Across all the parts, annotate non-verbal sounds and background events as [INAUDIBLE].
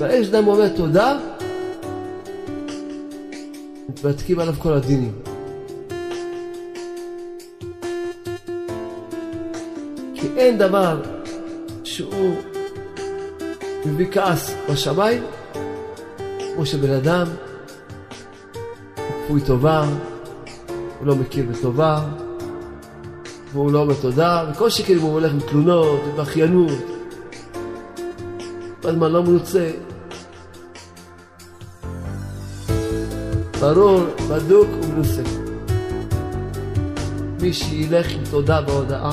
והאש דם אומר תודה, מתבדקים עליו כל הדינים. כי אין דבר שהוא מביא כעס בשמיים, כמו שבן אדם הוא כפוי טובה, הוא לא מכיר בטובה, והוא לא אומר תודה, וכל שכן הוא הולך עם תלונות, עם אחיינות, בזמן לא מנוצה. ברור, בדוק ומנוסה. מי שילך עם תודה והודאה,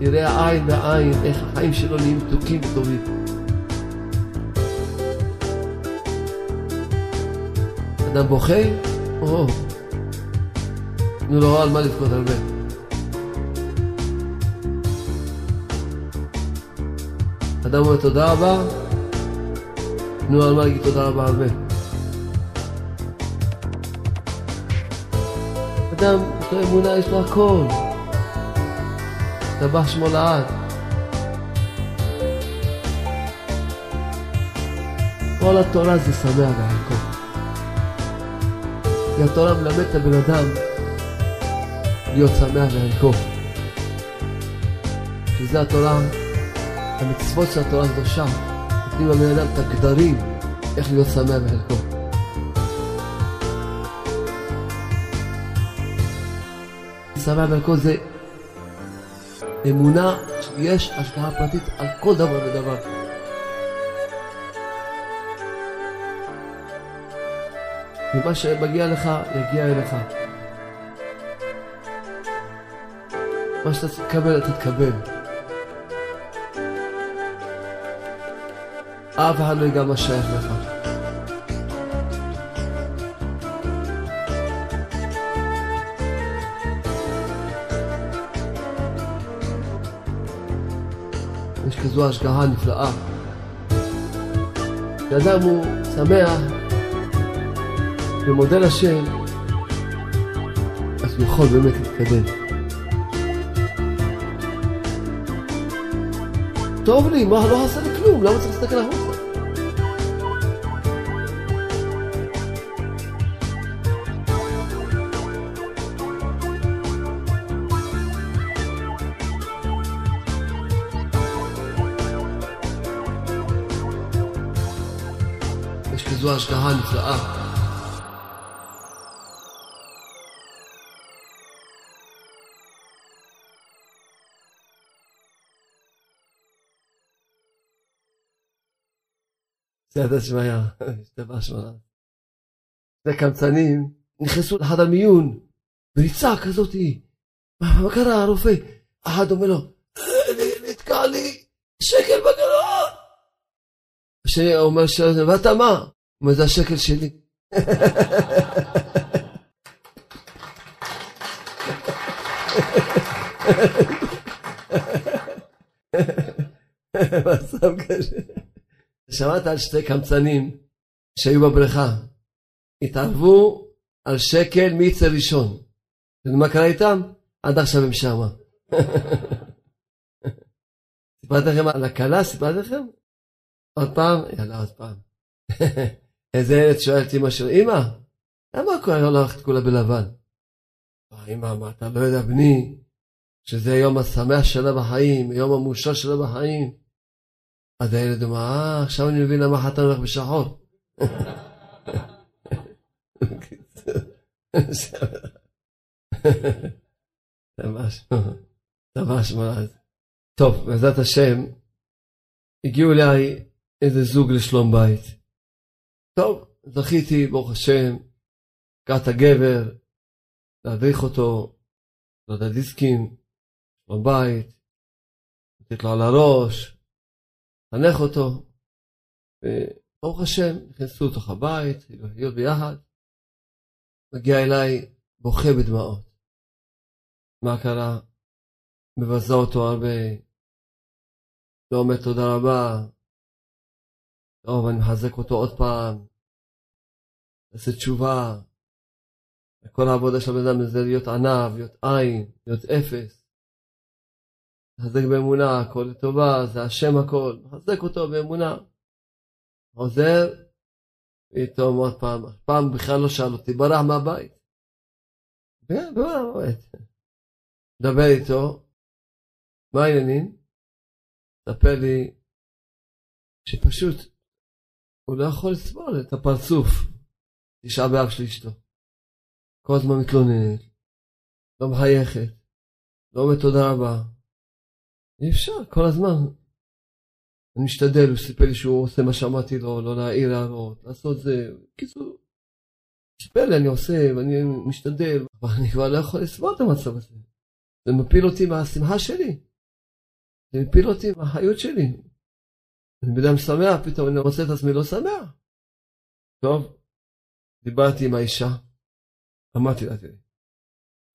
יראה עין בעין איך החיים שלו נהיים מתוקים וטובים. אדם בוכה, או, נו לא על מה לבכות הרבה. אדם אומר תודה רבה, נו על מה להגיד תודה רבה הרבה. אדם, יש לו אמונה, יש לו הכל. ישתבח שמו לעד. כל התורה זה שמח בחלקו. כי התורה מלמד את הבן אדם להיות שמח בחלקו. כי זה התורה, המצוות של התורה הקדושה, נותנים לבן אדם את הגדרים איך להיות שמח בחלקו. שמח בחלקו זה אמונה שיש השגחה פרטית על כל דבר ודבר. ומה שמגיע לך, יגיע אליך. מה שאתה תקבל, אתה תקבל. אף אחד לא יגע מה שייך לך. יש כזו השגחה נפלאה. כשאדם הוא שמח ומודה לשם, אז הוא יכול באמת להתקדם. טוב לי, מה, לא עשה לי כלום, למה צריך להסתכל החוצה? השגחה נפלאה. סייעתא שמיא, השתבח שמונה. שני קמצנים נכנסו לחדר מיון, בריצה כזאתי. מה, קרה הרופא? אחד אומר לו, "אה, נתקע לי שקל בגרון. השני אומר, "ש- ואתה מה? אומר, זה השקל שלי. מצב קשה. שמעת על שתי קמצנים שהיו בבריכה. התערבו על שקל מיצר ראשון. ומה קרה איתם? עד עכשיו הם שמה. סיפרתי לכם על הכלה? סיפרתי לכם? עוד פעם? יאללה, עוד פעם. איזה ילד שואל את אמא שלו, אמא, למה היום הולכת כולה בלבן? אמא, מה אתה לא יודע, בני, שזה היום השמח שלה בחיים, היום המאושר שלה בחיים. אז הילד אומר, אה, עכשיו אני מבין למה החתן הולך בשחור. טוב, בעזרת השם, הגיעו אליי איזה זוג לשלום בית. טוב, זכיתי, ברוך השם, לקחת הגבר, להדריך אותו, לא יודע, דיסקים, שלום בית, לתת לו על הראש, לחנך אותו, וברוך השם, נכנסו לתוך הבית, להיות ביחד. מגיע אליי בוכה בדמעות. מה קרה? מבזה אותו הרבה, לא אומר תודה רבה, טוב, אני מחזק אותו עוד פעם, עושה תשובה. כל העבודה של הבן אדם זה להיות ענב, להיות עין, להיות אפס. מחזק באמונה, הכל לטובה, זה השם הכל, מחזק אותו באמונה. חוזר, פתאום עוד פעם, פעם בכלל לא שאל אותי, ברח מהבית. כן, ברח מהבית. מדבר איתו, מה העניינים? ספר לי שפשוט הוא לא יכול לסבול את הפרצוף, תשעה באב של אשתו. כל הזמן מתלוננת, לא מחייכת, לא אומרת תודה רבה. אי אפשר, כל הזמן. אני משתדל, הוא סיפר לי שהוא עושה מה שאמרתי לו, לא להעיר הערות, לעשות זה. בקיצור, סיפר לי, אני עושה, ואני משתדל, אבל אני כבר לא יכול לסבול את המצב הזה. זה מפיל אותי מהשמחה שלי. זה מפיל אותי מהחיות שלי. אני בן אדם שמח, פתאום אני רוצה את עצמי לא שמח. טוב, דיברתי עם האישה, אמרתי לה, תראי,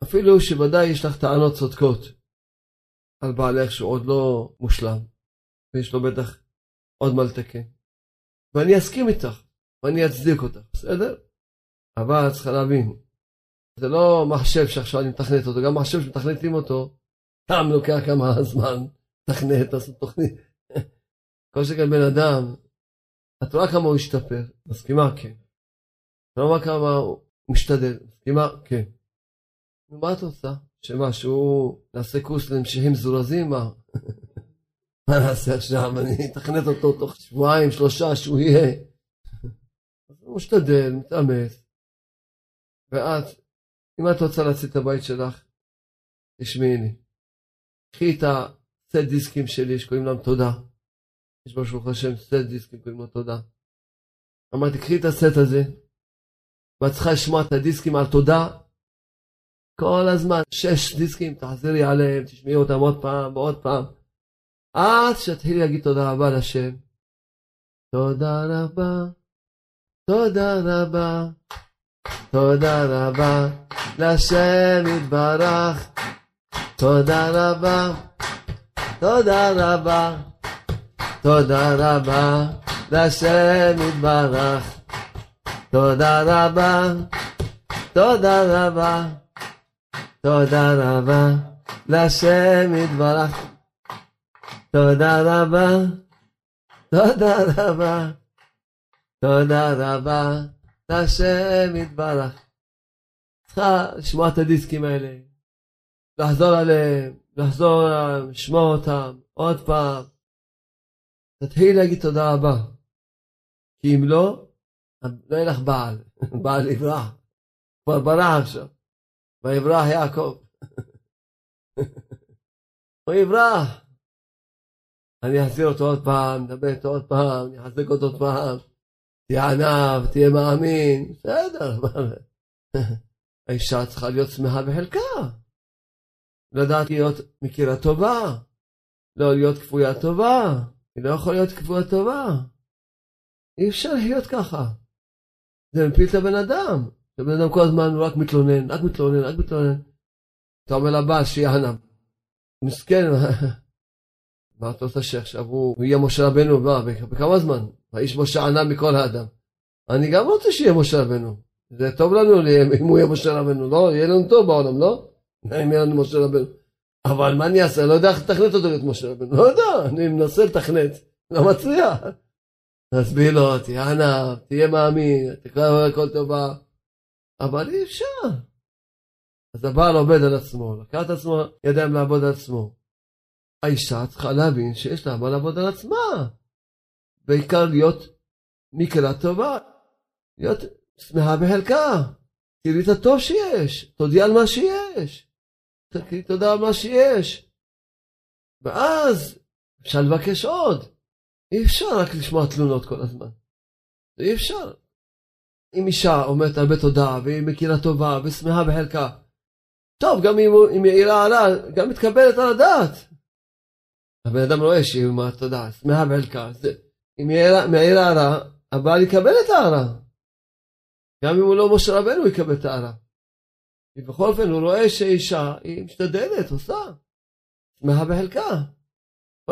אפילו שוודאי יש לך טענות צודקות על בעלך שהוא עוד לא מושלם, ויש לו בטח עוד מה לתקן, ואני אסכים איתך, ואני אצדיק אותך, בסדר? אבל את צריכה להבין, זה לא מחשב שעכשיו אני מתכנת אותו, גם מחשב שמתכנתים אותו, סתם לוקח כמה זמן, לתכנת, לעשות תוכנית. [LAUGHS] כל שכן בן אדם, את רואה כמה הוא השתפר, מסכימה? כן. את רואה כמה הוא משתדל, מסכימה? כן. מה את עושה? שמה, שהוא נעשה קורס להמשכים מזורזים? מה? [LAUGHS] מה נעשה עכשיו? אני אתכנת אותו תוך שבועיים, שלושה, שהוא יהיה. הוא משתדל, מתאמץ. ואת, אם את רוצה להציל את הבית שלך, תשמעי לי. קחי את הסט דיסקים שלי שקוראים להם תודה. יש ברוך השם סט דיסקים קוראים לו תודה. אמרתי, קחי את הסט הזה, ואת צריכה לשמוע את הדיסקים על תודה. כל הזמן, שש דיסקים, תחזרי עליהם, תשמעי אותם עוד פעם ועוד פעם. עד שתתחילי להגיד תודה רבה לשם. תודה רבה, תודה רבה, תודה רבה, לשם יתברך. תודה רבה, תודה רבה. תודה רבה לשם יתברך. תודה רבה, תודה רבה, תודה רבה לשם יתברך. תודה רבה, תודה רבה, תודה רבה לשם יתברך. צריכה לשמוע את הדיסקים האלה, לחזור עליהם, לחזור עליהם, לשמוע אותם עוד פעם. תתחיל להגיד תודה רבה. כי אם לא, לא יהיה לך בעל, בעל יברח. כבר ברח עכשיו. ויברח יעקב. הוא יברח. אני אחזיר אותו עוד פעם, נדבר איתו עוד פעם, אני אחזק אותו עוד פעם. תהיה ענב, תהיה מאמין, בסדר. האישה צריכה להיות שמחה בחלקה. לדעת להיות מכירה טובה, לא להיות כפויה טובה. היא לא יכולה להיות קבועה טובה. אי אפשר להיות ככה. זה מפיל את הבן אדם. הבן אדם כל הזמן הוא רק מתלונן, רק מתלונן, רק מתלונן. אתה אומר לבעל שיענה. מסכן, מה אתה עושה שעכשיו הוא יהיה משה רבנו, מה, בכמה זמן? האיש משה ענה מכל האדם. אני גם רוצה שיהיה משה רבנו. זה טוב לנו אם הוא יהיה משה רבנו, לא? יהיה לנו טוב בעולם, לא? אם יהיה לנו משה רבנו. אבל מה אני אעשה? אני לא יודע איך לתכנת אותו להיות משה רבנו. לא יודע, אני מנסה לתכנת, לא מצליח. תסביר לו, תהיה ענב, תהיה מאמין, תקרא הכל טובה. אבל אי אפשר. אז הבעל עובד על עצמו, לקח את עצמו ידיים לעבוד על עצמו. האישה צריכה להבין שיש לה מה לעבוד על עצמה. בעיקר להיות מקרה טובה, להיות שמחה בחלקה. תראי את הטוב שיש, תודיע על מה שיש. תגיד תודה על מה שיש. ואז אפשר לבקש עוד. אי אפשר רק לשמוע תלונות כל הזמן. אי אפשר. אם אישה אומרת הרבה תודה, והיא מכירה טובה, ושמחה בחלקה, טוב, גם אם, היא העירה עלה, גם מתקבלת על הדעת. הבן אדם רואה שהיא אומרת תודה, שמחה בחלקה. זה, אם היא מעירה הערה, הבעל יקבל את ההערה. גם אם הוא לא משה רבנו, הוא יקבל את ההערה. בכל אופן הוא רואה שאישה היא משתדלת, עושה, שמחה בחלקה.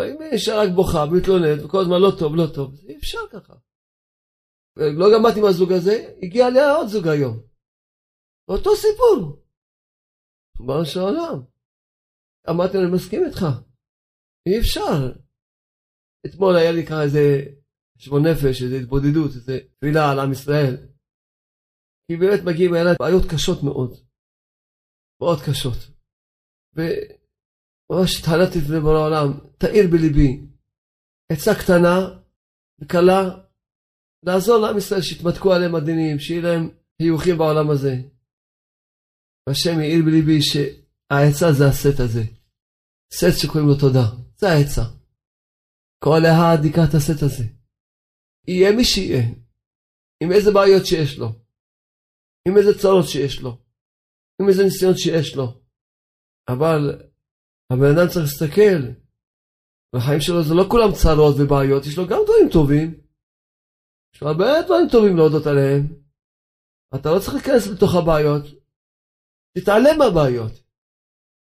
אם אישה רק בוכה, מתלוננת, וכל הזמן לא טוב, לא טוב, אי אפשר ככה. לא גמרתי עם הזוג הזה, הגיע אליה עוד זוג היום. אותו סיפור. ריבונו של עולם. אמרתי לו, אני מסכים איתך. אי אפשר. אתמול היה לי ככה איזה חשבון נפש, איזה התבודדות, איזה תפילה על עם ישראל. כי באמת מגיעים אליי בעיות קשות מאוד. מאוד קשות. וממש התחלתי לפני בורא העולם, תאיר בליבי עצה קטנה וקלה לעזור לעם ישראל שיתמתקו עליהם הדינים, שיהיה להם חיוכים בעולם הזה. והשם העיר בליבי שהעצה זה הסט הזה. סט שקוראים לו תודה. זה העצה. כל אחד ייקח את הסט הזה. יהיה מי שיהיה. עם איזה בעיות שיש לו. עם איזה צרות שיש לו. עם איזה ניסיון שיש לו. אבל הבן אדם צריך להסתכל. בחיים שלו זה לא כולם צרות ובעיות, יש לו גם דברים טובים. יש לו הרבה דברים טובים להודות עליהם. אתה לא צריך להיכנס לתוך הבעיות. תתעלם מהבעיות.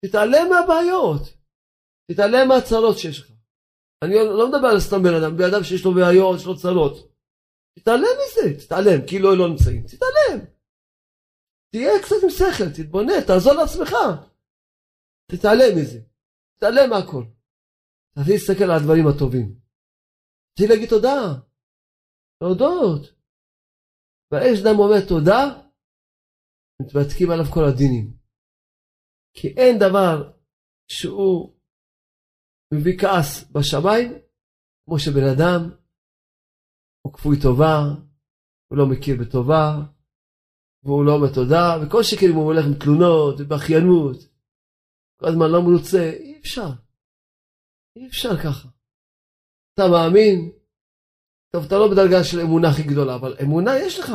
תתעלם מהבעיות. תתעלם מהצרות שיש לך. אני לא מדבר על סתם בן אדם, בן אדם שיש לו בעיות, יש לו צרות. תתעלם מזה, תתעלם, כאילו לא נמצאים. תתעלם. תהיה קצת עם שכל, תתבונן, תעזור לעצמך. תתעלם מזה. תתעלם מהכל. תתחיל להסתכל על הדברים הטובים. תתחיל להגיד תודה. להודות. והאש דם אומר תודה, מתבדקים עליו כל הדינים. כי אין דבר שהוא מביא כעס בשמיים, כמו שבן אדם הוא כפוי טובה, הוא לא מכיר בטובה, והוא לא אומר תודה, וכל שכן אם הוא הולך עם תלונות ובכיינות, כל הזמן לא מרוצה, אי אפשר. אי אפשר ככה. אתה מאמין? טוב, אתה לא בדרגה של אמונה הכי גדולה, אבל אמונה יש לך.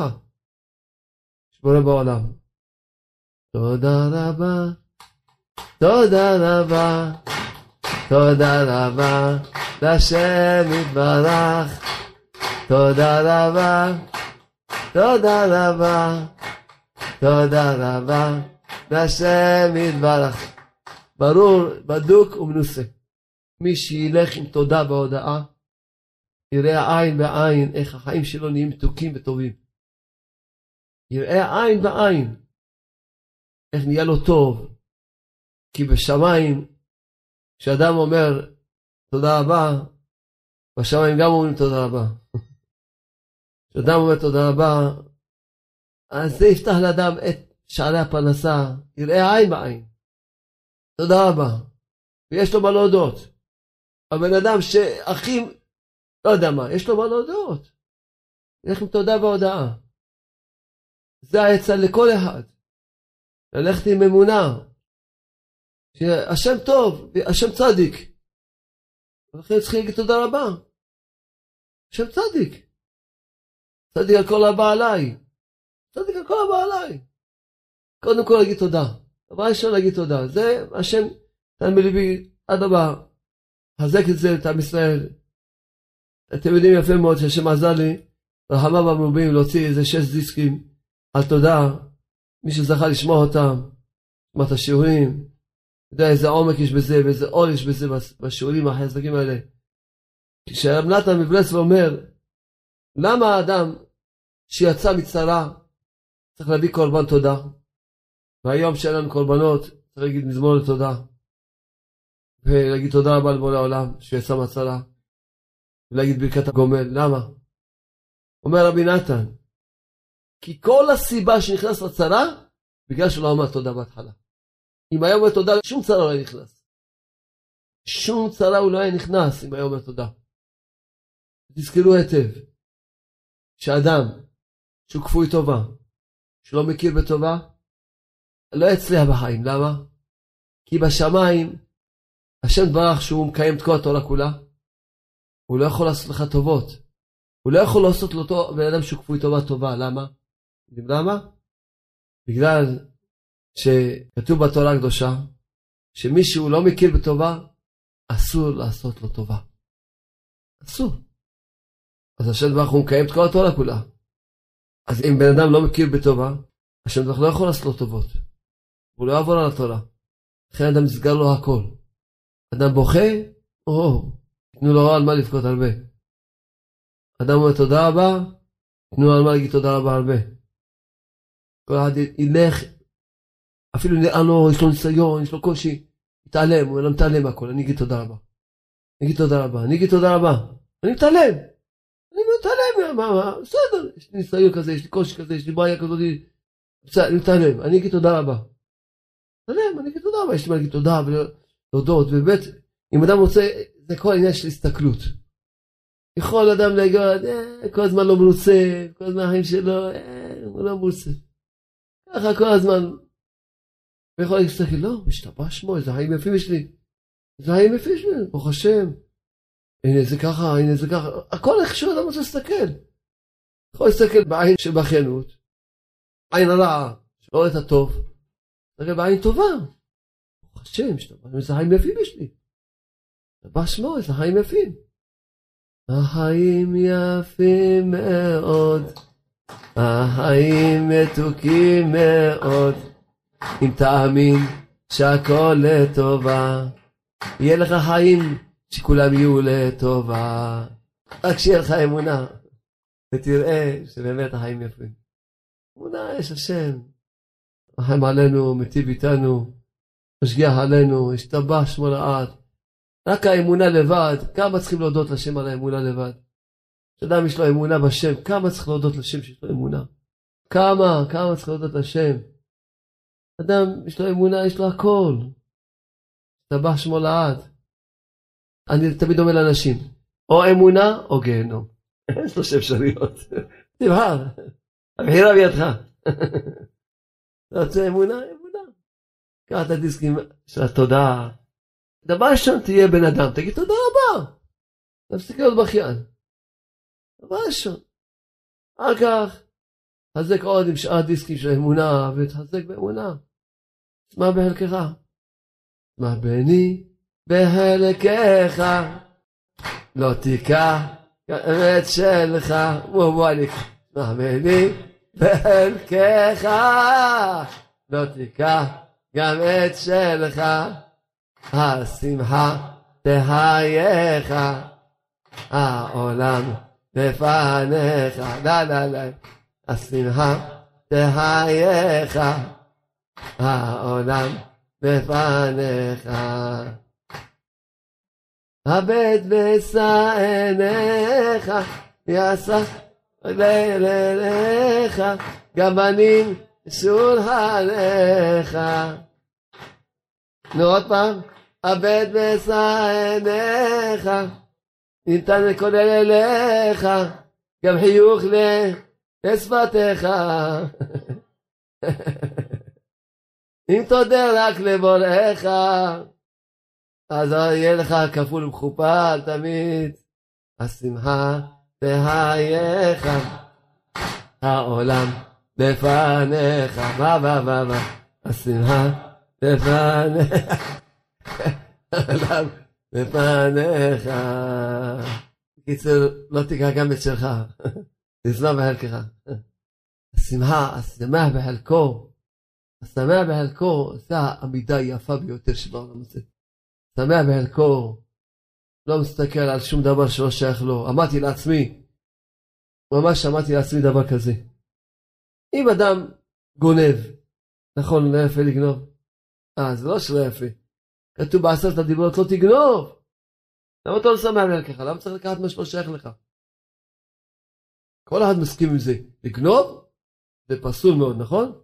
יש בעולם. תודה רבה, תודה רבה. תודה רבה לשם יתברך, תודה רבה, תודה רבה, תודה רבה לשם יתברך. ברור, בדוק ומנוסה. מי שילך עם תודה והודאה, יראה עין בעין איך החיים שלו נהיים מתוקים וטובים. יראה עין בעין איך נהיה לו טוב, כי בשמיים כשאדם אומר תודה רבה, בשמיים גם אומרים תודה רבה. [LAUGHS] כשאדם אומר תודה רבה, אז זה יפתח לאדם את שערי הפרנסה, יראה עין בעין. תודה רבה. ויש לו מה להודות. הבן אדם שהכי, לא יודע מה, יש לו מה להודות. ילך עם תודה והודאה. זה העצה לכל אחד. ללכת עם אמונה, שהשם טוב, השם צדיק. ולכן צריכים להגיד תודה רבה. השם צדיק. צדיק על כל הבא עליי. צדיק על כל הבא עליי. קודם כל להגיד תודה. דבר ראשון להגיד תודה. זה השם נתן בליבי עד הבא. חזק את זה, את עם ישראל. אתם יודעים יפה מאוד שהשם עזר לי, רחמיו המרובים, להוציא איזה שש דיסקים על תודה. מי שזכה לשמוע אותם, לשמוע את השיעורים, יודע איזה עומק יש בזה ואיזה אור יש בזה בשיעורים החזקים האלה. כשהרב נתן מברסלב אומר, למה האדם שיצא מצרה צריך להביא קורבן תודה? והיום שאין לנו קורבנות, צריך להגיד מזמור לתודה. ולהגיד תודה רבה לבורא העולם שיצא מהצרה. ולהגיד ברכת הגומל. למה? אומר רבי נתן, כי כל הסיבה שנכנס לצרה, בגלל שלא אמר תודה בהתחלה. אם היה אומר תודה, שום צרה לא היה נכנס. שום צרה הוא לא היה נכנס אם היה אומר תודה. תזכרו היטב, שאדם שהוא כפוי טובה, שלא מכיר בטובה, לא יצליח בחיים. למה? כי בשמיים, השם דברך שהוא מקיים את כל התורה כולה, הוא לא יכול לעשות לך טובות. הוא לא יכול לעשות לאותו בן אדם שהוא כפוי טובה טובה. למה? יודעים למה? בגלל שכתוב בתורה הקדושה, שמי שהוא לא מכיר בטובה, אסור לעשות לו טובה. אסור. אז השם דברך הוא מקיים את כל התורה כולה. אז אם בן אדם לא מכיר בטובה, השם דברך לא יכול לעשות לו טובות. הוא לא יעבור על התורה. לכן אדם נסגר לו הכל. אדם בוכה, או, תנו לו על מה לבכות הרבה. אדם אומר תודה רבה, תנו לו על מה להגיד תודה רבה הרבה. כל אחד ילך אפילו נראה לו, יש לו ניסיון, יש לו קושי, מתעלם, הוא לא מתעלם מהכל, אני אגיד תודה רבה. אני אגיד תודה רבה, אני אגיד תודה רבה, אני מתעלם, אני מתעלם, מה, מה, בסדר, יש לי ניסיון כזה, יש לי קושי כזה, יש לי בעיה כזאת, בסדר, אני מתעלם, אני אגיד תודה רבה. מתעלם, אני אגיד תודה רבה, יש לי מה להגיד תודה ולהודות, ובאמת, אם אדם רוצה, זה כל העניין של הסתכלות. יכול אדם להגיד, אה, כל הזמן לא מרוצה, כל הזמן החיים שלו, אה, הוא לא מרוצה. ככה כל הזמן. ויכול להסתכל, לא, משתבח שמו, איזה חיים יפים יש לי. איזה חיים יפים יש לי, ברוך השם. הנה זה ככה, הנה זה ככה, הכל איך שאדם רוצה להסתכל. יכול להסתכל בעין של בכיינות, עין הרעה, שלא רואה את הטוב, להסתכל בעין טובה. ברוך השם, איזה חיים יפים יש לי. משתבח שמו, חיים יפים. החיים יפים מאוד, החיים מתוקים מאוד, אם תאמין שהכל לטובה, יהיה לך חיים שכולם יהיו לטובה. רק שיהיה לך אמונה, ותראה שבאמת החיים יפים. אמונה יש השם, רחם עלינו, מיטיב איתנו, משגיח עלינו, השתבח שמו לעד. רק האמונה לבד, כמה צריכים להודות לשם על האמונה לבד? כשאדם יש לו אמונה בשם, כמה צריך להודות לשם שיש לו אמונה? כמה, כמה צריך להודות לשם? אדם יש לו אמונה, יש לו הכל. השתבח שמו לעד. אני תמיד אומר לאנשים, או אמונה או גיהנום. אין [LAUGHS] שלוש אפשרויות. [LAUGHS] תבחר, הבחירה בידך. [LAUGHS] רוצה אמונה? אמונה. קח את הדיסקים של התודעה. דבר ראשון תהיה בן אדם, תגיד תודה רבה. תפסיק להיות בכיין. דבר ראשון. אחר כך, תחזק עוד עם שאר דיסקים של אמונה, ותחזק באמונה. שמע בחלקך. שמע בני בחלקך. לא תיקח אמת שלך. וואו וואו אני. שמע בני בחלקך. לא תיקח גם את שלך. השמחה תהייך, העולם לפניך, לה לה לה, השמחה תהייך, העולם לפניך. הבט ושא עיניך, יעשה לילך, גם בנים שולחניך. נו עוד פעם. אבד ואשא עיניך, ניתן לקולל אליך, גם חיוך לשפתיך. אם תודה רק לבורך, אז יהיה לך כפול ומכופל תמיד. השמחה תהייך, העולם לפניך, מה מה מה מה, השמחה לפניך. בפניך. בקיצור, לא תיגע גם את שלך, תשמח בחלקך. השמחה, השמח בחלקו, השמח בחלקו, זו העמידה היפה ביותר שבעולם הזה. שמח בחלקו, לא מסתכל על שום דבר שלא שייך לו. אמרתי לעצמי, ממש אמרתי לעצמי דבר כזה. אם אדם גונב, נכון, לא יפה לגנוב? אה, זה לא שלא יפה. כתוב בעשרת הדיברות לא תגנוב. למה אתה לא שמח מלקחה? למה צריך לקחת מה שלא שייך לך? כל אחד מסכים עם זה. לגנוב זה פסול מאוד, נכון?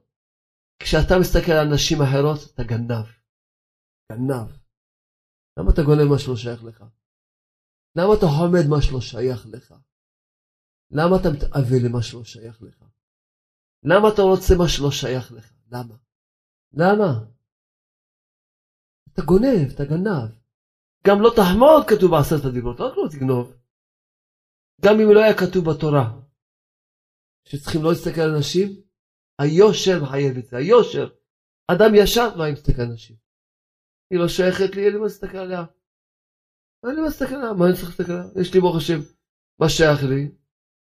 כשאתה מסתכל על נשים אחרות, אתה גנב. גנב. למה אתה גונב מה שלא שייך לך? למה אתה חומד מה שלא שייך לך? למה אתה מתאווה למה שלא שייך לך? למה אתה רוצה מה שלא שייך לך? למה? למה? אתה גונב, אתה גנב. גם לא תחמוד כתוב בעשרת הדיברות, רק לא תגנוב. גם אם לא היה כתוב בתורה שצריכים לא להסתכל על אנשים, היושר מחייב את זה, היושר. אדם ישר לא היה מסתכל על אנשים. היא לא שייכת לי, אין לי מה להסתכל עליה. אין לי מה להסתכל עליה, מה אני צריך להסתכל עליה? יש לי ברוך השם, מה שייך לי?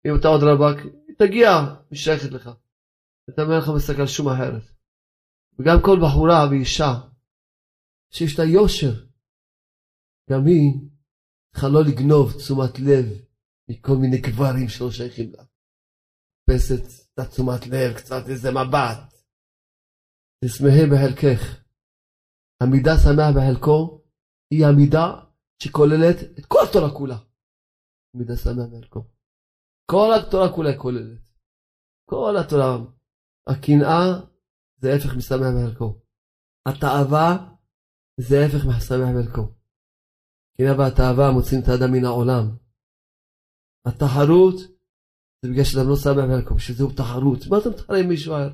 אם אתה עוד רבק, תגיע, היא שייכת לך. אתה אומר לך מסתכל על שום אחרת. וגם כל בחורה ואישה שיש לה יושר. גם היא צריכה לא לגנוב תשומת לב מכל מיני גברים שלא שייכים לה. מחפשת את התשומת לב, קצת איזה מבט. תשמחי בחלקך. המידה שמח בחלקו היא המידה שכוללת את כל התורה כולה. מידה שמח בחלקו. כל התורה כולה כוללת. כל התורה. הקנאה זה ההפך משמח בחלקו. התאווה זה ההפך משמח בחלקו. קנאה והתאווה מוציאים את האדם מן העולם. התחרות זה בגלל שאדם לא בשביל זה הוא תחרות. מה אתה מתחרה עם מישהו אחר?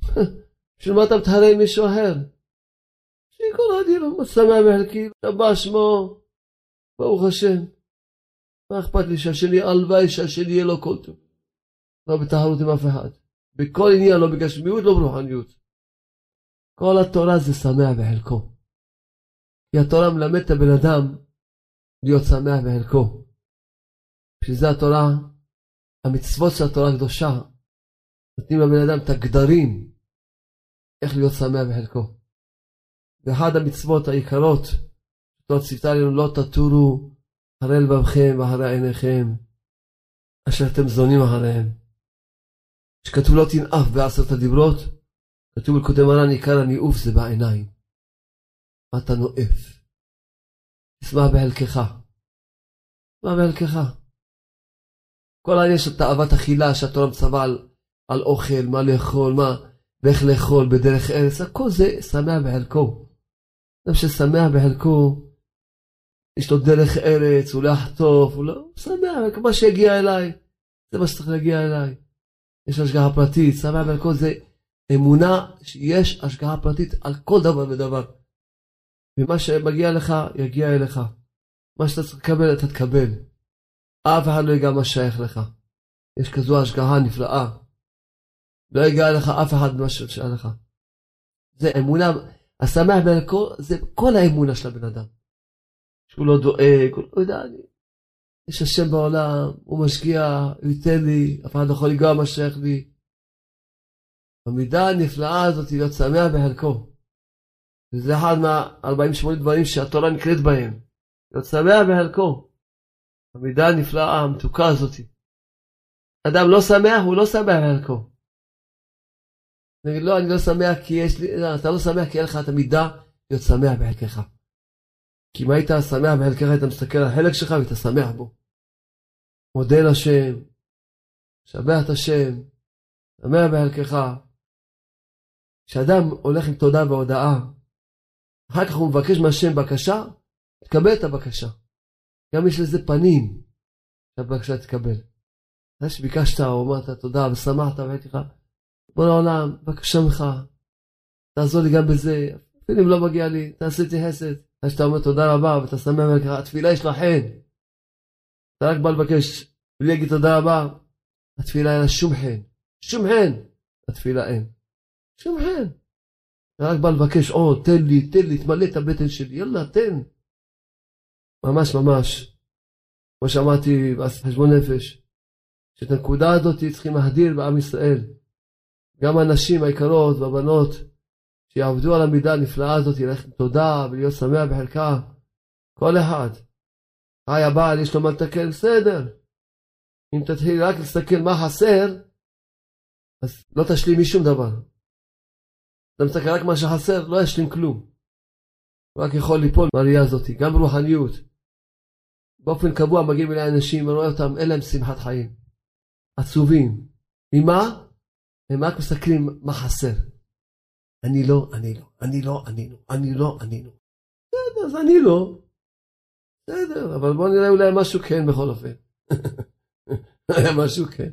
[LAUGHS] בשביל מה אתה מתחרה עם מישהו אחר? שכל אחד יהיה לו שמח בחלקי, רבה שמו, ברוך השם. מה אכפת לי שהשני, הלוואי שהשני יהיה לו כל טוב. לא בתחרות עם אף אחד. בכל עניין, לא בגשמיות, לא ברוחניות. כל התורה זה שמח בחלקו. כי התורה מלמד את הבן אדם להיות שמח בחלקו. בשביל זה התורה, המצוות של התורה הקדושה, נותנים לבן אדם את הגדרים איך להיות שמח בחלקו. ואחד המצוות היקרות, התורה ציוותה לנו לא תטורו אחרי לבבכם ואחרי עיניכם, אשר אתם זונים אחריהם. שכתוב לא תנאף בעשרת הדיברות, כתוב בקודם מרן עיקר הניאוף זה בעיניים. מה אתה נואף? תשמע בחלקך. תשמע בחלקך. כל העניין של תאוות אכילה שהתורה מצווה על, על אוכל, מה לאכול, מה, ואיך לאכול בדרך ארץ, הכל זה שמח בחלקו. אדם ששמח בחלקו, יש לו דרך ארץ, הוא לא יחטוף, הוא לא, שמח, מה שיגיע אליי, זה מה שצריך להגיע אליי. יש השגחה פרטית, שמח בחלקו זה אמונה שיש השגחה פרטית על כל דבר ודבר. ומה שמגיע לך, יגיע אליך. מה שאתה צריך לקבל, אתה תקבל. אף אחד לא יגע מה שייך לך. יש כזו השגחה נפלאה. לא יגע לך אף אחד ממה ששייך לך. זה אמונה, השמח בחלקו זה כל האמונה של הבן אדם. שהוא לא דואג, הוא לא יודע, אני... יש השם בעולם, הוא משקיע, הוא ייתן לי, אף אחד לא יכול לגוע מה שייך לי. המידה הנפלאה הזאת היא להיות שמח בחלקו. וזה אחד מה-48 דברים שהתורה נקראת בהם. להיות שמח בחלקו. המידה הנפלאה, המתוקה הזאת. אדם לא שמח, הוא לא שמח בחלקו. נגיד, לא, אני לא שמח כי יש לי, לא, אתה לא שמח כי אין לך את המידה להיות שמח בחלקך. כי אם היית שמח בחלקך, היית מסתכל על החלק שלך והיית שמח בו. מודה לשם, שבח את השם, שמח בחלקך. כשאדם הולך עם תודה והודאה, אחר כך הוא מבקש מהשם בקשה, תקבל את הבקשה. גם יש לזה פנים, שהבקשה תקבל. זה שביקשת או אמרת תודה ושמחת והייתי לך, בוא לעולם, בבקשה ממך, תעזור לי גם בזה, אפילו אם לא מגיע לי, תעשה איתי חסד. אז שאתה אומר תודה רבה ואתה שמח ולקחה, התפילה יש לה חן. אתה רק בא לבקש, בלי להגיד תודה רבה, התפילה אין לה שום חן. שום חן. התפילה אין. שום חן. אתה רק בא לבקש עוד, תן לי, תן לי, תמלא את הבטן שלי, יאללה, תן. ממש ממש. כמו שאמרתי בחשבון נפש, שאת הנקודה הזאת צריכים להדיר בעם ישראל. גם הנשים היקרות והבנות שיעבדו על המידה הנפלאה הזאת, ילך עם תודה ולהיות שמח בחלקה. כל אחד. היי הבעל, יש לו מה לתקן, בסדר. אם תתחיל רק להסתכל מה חסר, אז לא תשלימי שום דבר. אתה מסתכל רק מה שחסר, לא ישלים כלום. רק יכול ליפול מהראייה הזאת, גם ברוחניות. באופן קבוע מגיעים אליי אנשים, אני רואה אותם, אין להם שמחת חיים. עצובים. ממה? הם רק מסתכלים מה חסר. אני לא, אני לא, אני לא, אני לא, אני לא, אני לא. בסדר, אז אני לא. בסדר, אבל בוא נראה אולי משהו כן בכל אופן. [LAUGHS] היה משהו כן.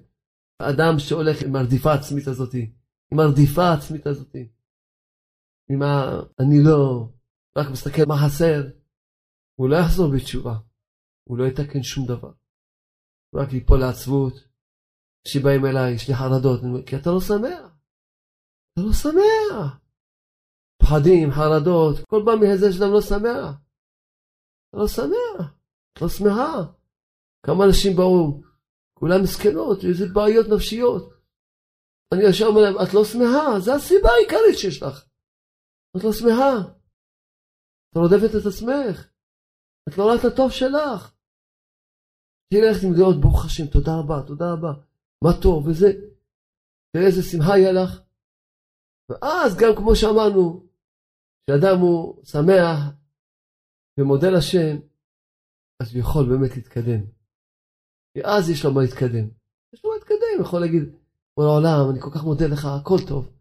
אדם שהולך עם הרדיפה העצמית הזאת, עם הרדיפה העצמית הזאת, עם ה... אני לא, רק מסתכל מה חסר, הוא לא יחזור בתשובה, הוא לא יתקן שום דבר. הוא רק ייפול לעצבות, שבאים אליי, יש לי חרדות, כי אתה לא שמח. אתה לא שמח. פחדים, חרדות, כל פעם מזה שאדם לא שמח. אתה לא שמח, את לא שמחה. כמה אנשים באו, כולם מסכנות, איזה בעיות נפשיות. אני ישר אומר להם, את לא שמחה, זו הסיבה העיקרית שיש לך. את לא שמחה. את רודפת את עצמך. את לא רואה את הטוב שלך. תלך עם דעות, ברוך השם, תודה רבה, תודה רבה. מה טוב, וזה. תראה איזה שמחה יהיה לך. ואז גם כמו שאמרנו, כשאדם הוא שמח, ומודה לשם, אז הוא יכול באמת להתקדם. כי אז יש לו מה להתקדם. יש לו מה להתקדם, יכול להגיד, בוא לעולם, אני כל כך מודה לך, הכל טוב.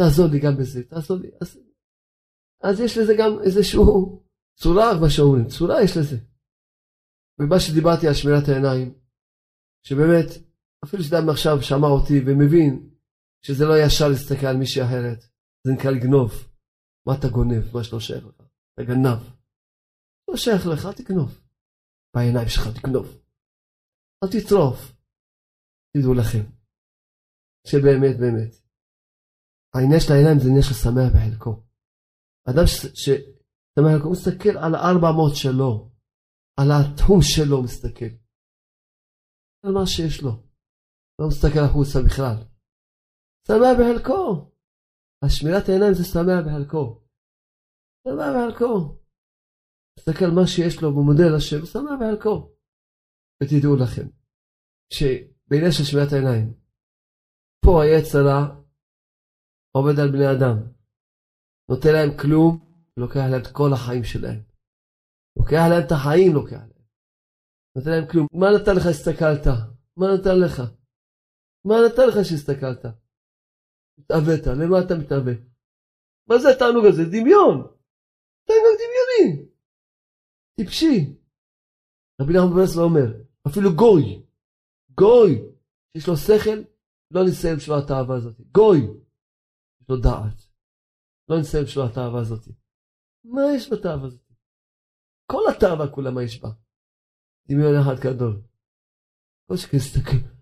תעזור לי גם בזה, תעזור לי. אז, אז יש לזה גם איזשהו צורה, מה שאומרים, צורה יש לזה. ומה שדיברתי על שמירת העיניים, שבאמת, אפילו שאדם עכשיו שמע אותי ומבין שזה לא ישר להסתכל על מישהי אחרת, זה נקרא לגנוב. מה אתה גונב? מה שלא שייך לך? אתה גנב. לא שייך לך, תגנוב. בעיניים שלך תגנוב. אל תטרוף. תדעו לכם, שבאמת באמת, העניין של העיניים זה עניין של שמח בחלקו. אדם ששמח בחלקו מסתכל על הארבע מאות שלו, על התחום שלו מסתכל. על מה שיש לו. לא מסתכל החוצה בכלל. שמח בחלקו. השמירת העיניים זה שמח בחלקו. שמח בחלקו. מסתכל מה שיש לו ומודה לשם, שמח בחלקו. ותדעו לכם, שבעניין של שמירת העיניים, פה היצרה עובד על בני אדם, נותן להם כלום, לוקח להם את כל החיים שלהם. לוקח להם את החיים, לוקח להם. נותן להם כלום. מה נתן לך הסתכלת? מה נתן לך? מה נתן לך שהסתכלת? התאבאת, למה אתה מתאבא? מה זה התענוג הזה? דמיון. תענוג דמיוני. טיפשי. רבי נחמן ברסלב אומר, אפילו גוי, גוי, שיש לו שכל, לא נסיים בשביל התאווה הזאת. גוי, יש לו דעת. לא נסיים בשביל התאווה הזאת. מה יש בתאווה הזאת? כל התאווה כולה מה יש בה? דמיון אחד גדול. כל שכן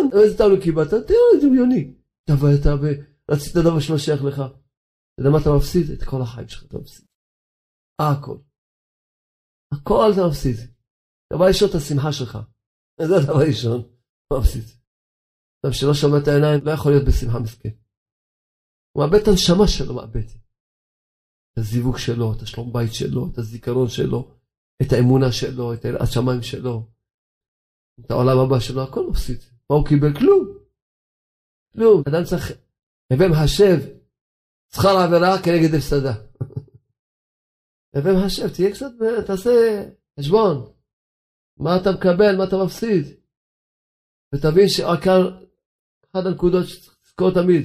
דמיון. איזה תאווה קיבלת? תראה, דמיוני. תאווה, תאווה, רצית דבר שלא שייך לך. אתה יודע מה אתה מפסיד? את כל החיים שלך אתה מפסיד. הכל. הכל אתה מפסיד. דבר ראשון, את השמחה שלך. זה הדבר ראשון. מפסיד. אדם שלא שומע את העיניים לא יכול להיות בשמחה מסכן. הוא מאבד את הנשמה שלו, מאבד. את הזיווג שלו, את השלום בית שלו, את הזיכרון שלו, את האמונה שלו, את השמיים שלו, את העולם הבא שלו, הכל מפסיד. מה הוא קיבל? כלום. כלום. אדם צריך, הווה מחשב שכר עבירה כנגד הפסדה. [LAUGHS] הווה מחשב, תהיה קצת, תעשה חשבון. מה אתה מקבל, מה אתה מפסיד. ותבין שעיקר, אחת הנקודות שצריך לזכור תמיד,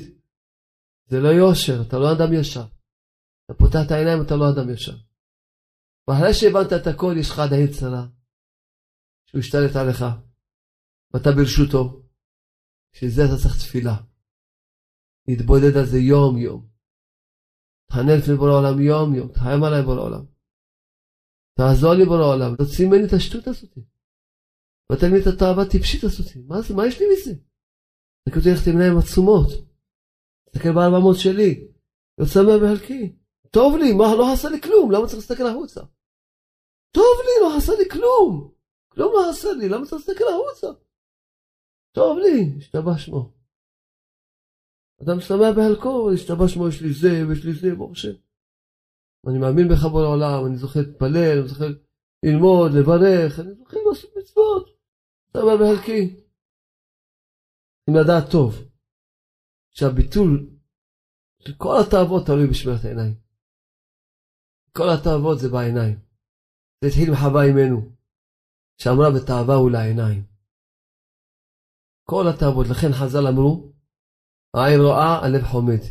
זה לא יושר, אתה לא אדם ישר. אתה פותח את העיניים, אתה לא אדם ישר. ואחרי שהבנת את הכל, יש לך עדיין צרה, שהוא השתלט עליך, ואתה ברשותו, שזה אתה צריך תפילה. להתבודד על זה יום יום. תחנן לפני בורא העולם יום יום, תחיים עליי בורא העולם. תעזור לי בורא העולם, תוציא ממני את השטות הזאת. ותן לי את התאווה הטיפשית הזאת. מה זה, מה יש לי מזה? זה כתוב ללכת עם עיניים עצומות. תסתכל בארבע מאות שלי, יוצא מהחלקי. טוב לי, מה, לא עשה לי כלום, למה צריך להסתכל החוצה? טוב לי, לא עשה לי כלום. כלום לא עשה לי, למה צריך להסתכל החוצה? טוב לי, השתבח שמו. אדם שמח בחלקו, השתבח שמו, יש לי זה, ויש לי זה, ברוך השם. אני מאמין בך בו לעולם, אני זוכר להתפלל, אני זוכר ללמוד, לברך, אני זוכר לעשות מצוות. שמח בחלקי. עם לדעת טוב, שהביטול של כל התאוות תלוי בשמירת העיניים. כל התאוות זה בעיניים. זה התחיל עם חווה אימנו, שאמרה בתאווה הוא לעיניים. כל התאוות, לכן חז"ל אמרו, העין רואה, הלב חומד.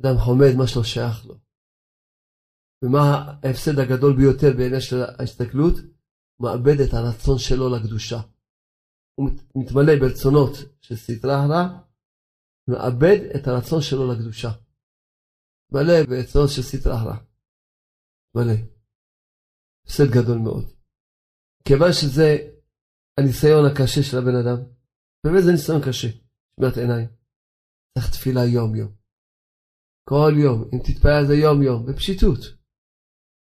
אדם חומד מה שלא שייך לו. ומה ההפסד הגדול ביותר בעניין של ההסתכלות? מאבד את הרצון שלו לקדושה. הוא מתמלא ברצונות של סטרה הרע, מאבד את הרצון שלו לקדושה. מלא ברצונות של סטרה הרע. מלא. הפסד גדול מאוד. כיוון שזה הניסיון הקשה של הבן אדם, באמת זה ניסיון קשה, שמיעת עיניים. צריך תפילה יום יום. כל יום, אם תתפלל על זה יום יום, בפשיטות.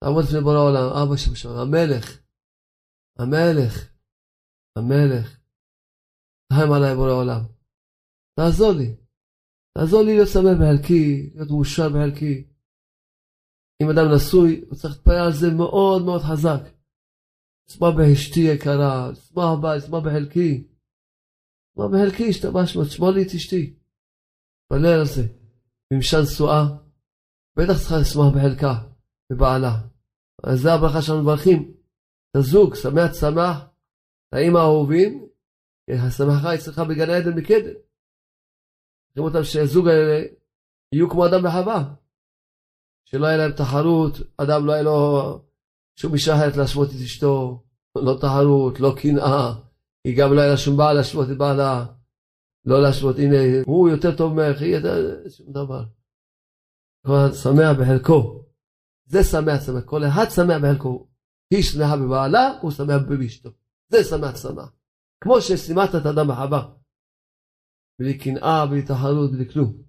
תעמוד לפני בורא העולם, אבא שבשם, המלך, המלך, המלך, תחם עליי בורא העולם. תעזור לי, תעזור לי להיות שמח בחלקי, להיות מאושר בחלקי. אם אדם נשוי, הוא צריך להתפלל על זה מאוד מאוד חזק. לשמוח באשתי יקרה, לשמוח בה, לשמוח בחלקי. לשמוח בחלקי, השתבש שמו, תשמור לי את אשתי. תפלל על זה. אם אישה נשואה, בטח צריכה לשמוח בחלקה, בבעלה. אז זה הברכה שאנחנו מברכים. את הזוג, שמח שמח, האם האהובים, השמחה אצלך בגן העדן מקדם. צריכים אותם שהזוג האלה יהיו כמו אדם וחווה. שלא היה להם תחרות, אדם לא היה לו שום אישה אחרת להשוות את אשתו, לא תחרות, לא קנאה, היא גם לא היה לה שום בעל להשוות את בעלה, לא להשוות, הנה, הוא יותר טוב ממך, היא יותר, שום דבר. כל שמח בחלקו. זה שמח שמח, כל אחד שמח בחלקו. היא שמחה בבעלה, הוא שמח באשתו. זה שמח שמח. כמו ששימת את האדם בחווה. בלי קנאה, בלי תחרות, בלי כלום.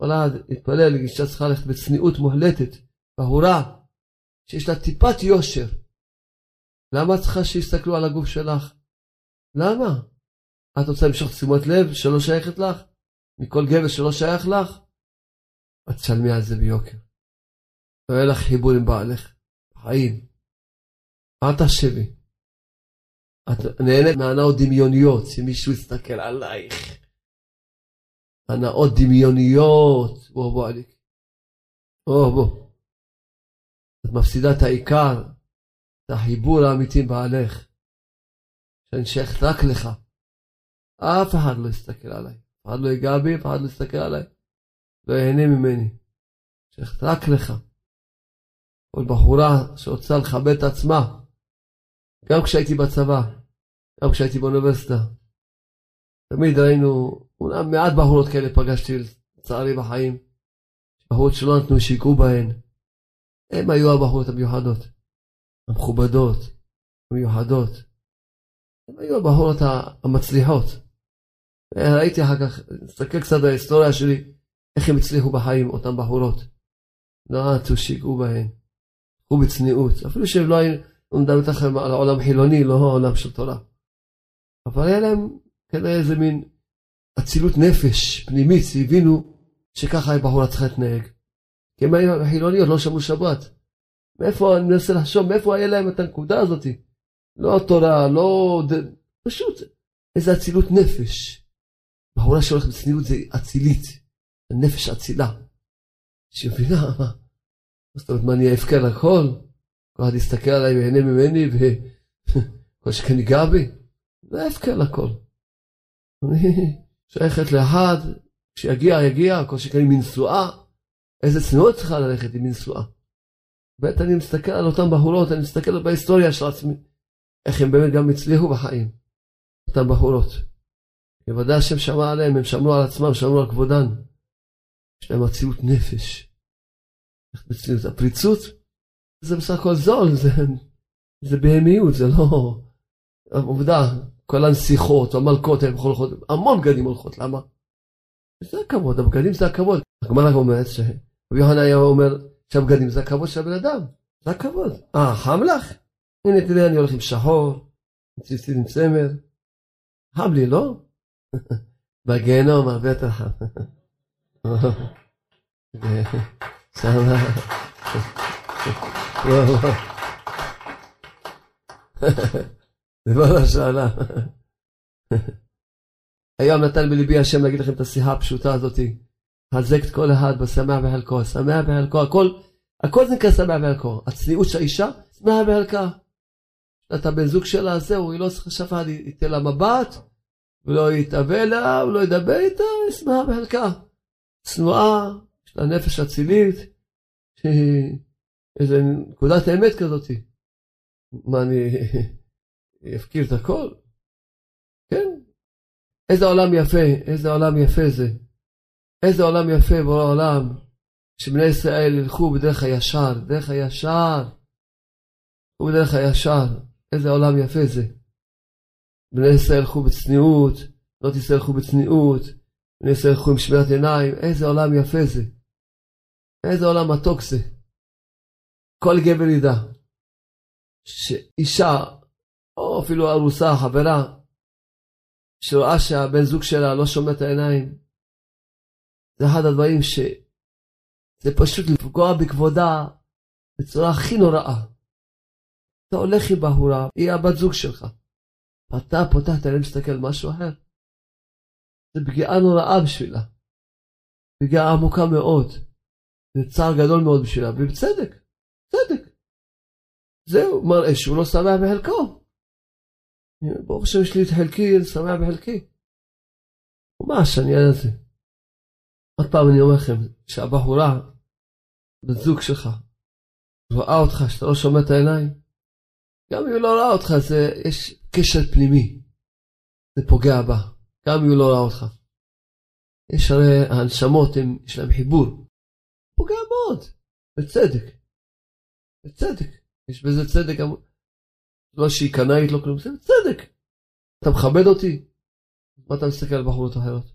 כל אחד יתפלל, אישה צריכה ללכת בצניעות מוחלטת, בהורה, שיש לה טיפת יושר. למה את צריכה שיסתכלו על הגוף שלך? למה? את רוצה למשוך תשימות לב שלא שייכת לך? מכל גבר שלא שייך לך? את תשלמי על זה ביוקר. לא יהיה לך חיבור עם בעלך. חיים. אל תחשבי. את נהנית מהנאות דמיוניות, שמישהו יסתכל עלייך. הנאות דמיוניות. בוא בוא עליק. בוא בוא. את מפסידה את העיקר, את החיבור האמיתי בעלך. שאני שייכת רק לך. אף אחד לא יסתכל עליי. אף אחד לא ייגע בי, אף אחד לא יסתכל עליי. לא ייהנה ממני. שייכת רק לך. כל בחורה שרוצה לכבד את עצמה, גם כשהייתי בצבא, גם כשהייתי באוניברסיטה. תמיד ראינו, אומנם מעט בחורות כאלה פגשתי לצערי בחיים, בחורות שלא נתנו שיגעו בהן. הן היו הבחורות המיוחדות, המכובדות, המיוחדות. הן היו הבחורות המצליחות. ראיתי אחר כך, נסתכל קצת בהיסטוריה שלי, איך הם הצליחו בחיים, אותן בחורות. לא נתנו שיגעו בהן, הלכו בצניעות, אפילו שהם לא היו... הוא איתכם על העולם חילוני, לא העולם של תורה. אבל היה להם כנראה איזה מין אצילות נפש פנימית, שהבינו שככה הבחורה צריכה להתנהג. כי הם היו חילוניות, לא שמעו שבת. מאיפה, אני מנסה לחשוב, מאיפה היה להם את הנקודה הזאת? לא תורה, לא... פשוט איזה אצילות נפש. בחורה שהולכת בצניעות זה אצילית, נפש אצילה. שמבינה, מה זאת אומרת, מה אני אבכה לכל? כל אחד יסתכל עליי ויהנה ממני וכל [LAUGHS] שכן ייגע בי. זה הפקר לכל. אני שייכת לאחד, כשיגיע יגיע, כל שכן עם מנשואה. איזה צניעות צריכה ללכת עם מנשואה. באמת אני מסתכל על אותן בחורות, אני מסתכל בהיסטוריה של עצמי, איך הם באמת גם הצליחו בחיים, אותן בחורות. בוודאי השם שמע עליהם, הם שמרו על עצמם, שמרו על כבודן. יש להם אצילות נפש. איך בצניעות? הפריצות זה בסך הכל זול, זה, זה בהמיות, זה לא... עובדה, כל הנסיכות, המלכות, הן הולכות, המון בגדים הולכות, למה? זה הכבוד, הבגדים זה הכבוד. הגמרא אומרת שרבי יוחנן היה אומר שהבגדים זה הכבוד של הבן אדם, זה הכבוד. אה, חם לך? הנה תראה, אני הולך עם שחור, עם ציצית עם צמר. חם לי, לא? [LAUGHS] בגיהנום הרבה יותר חם. [LAUGHS] שמה... [LAUGHS] זה לא השאלה. היום נתן בליבי השם להגיד לכם את השיחה הפשוטה הזאת. חזק את כל אחד בשמח בחלקו, שמח בחלקו, הכל, הכל זה נקרא שמח בחלקו. הצניעות של האישה, שמח בחלקה. אתה בן זוג שלה, זהו, היא לא צריכה שאף אחד ייתן לה מבט, ולא יתאווה אליה, ולא ידבר איתה, היא שמחה בחלקה. צנועה, יש לה נפש אצילית, [LAUGHS] איזה נקודת אמת כזאת. מה, אני [LAUGHS] אפקיר את הכל? כן. איזה עולם יפה, איזה עולם יפה זה. איזה עולם יפה בעולם, שבני ישראל ילכו בדרך הישר, דרך הישר. ילכו בדרך הישר. איזה עולם יפה זה. בני ישראל ילכו בצניעות, לא ישראל ילכו בצניעות, בני ישראל ילכו עם שמירת עיניים, איזה עולם יפה זה. איזה עולם מתוק זה. כל גבר ידע שאישה, או אפילו ארוסה, חברה, שרואה שהבן זוג שלה לא שומע את העיניים, זה אחד הדברים שזה פשוט לפגוע בכבודה בצורה הכי נוראה. אתה הולך עם בחורה, היא הבת זוג שלך. אתה פותח את העיניים ומסתכל על משהו אחר. זה פגיעה נוראה בשבילה. פגיעה עמוקה מאוד. זה צער גדול מאוד בשבילה, ובצדק. צדק. זהו, מראה שהוא לא שמח בחלקו. ברוך השם יש לי את חלקי, אני שמח בחלקי. מה השניין הזה? עוד פעם אני אומר לכם, שהבחורה, בת זוג שלך, רואה אותך, שאתה לא שומע את העיניים, גם אם היא לא רואה אותך, זה, יש קשר פנימי. זה פוגע בה, גם אם היא לא רואה אותך. יש הרי הנשמות, הם, יש להם חיבור. פוגע מאוד, בצדק. בצדק. יש בזה צדק, לא שהיא קנאית, לא כלום, זה בצדק. אתה מכבד אותי? מה אתה מסתכל על בחורות אחרות?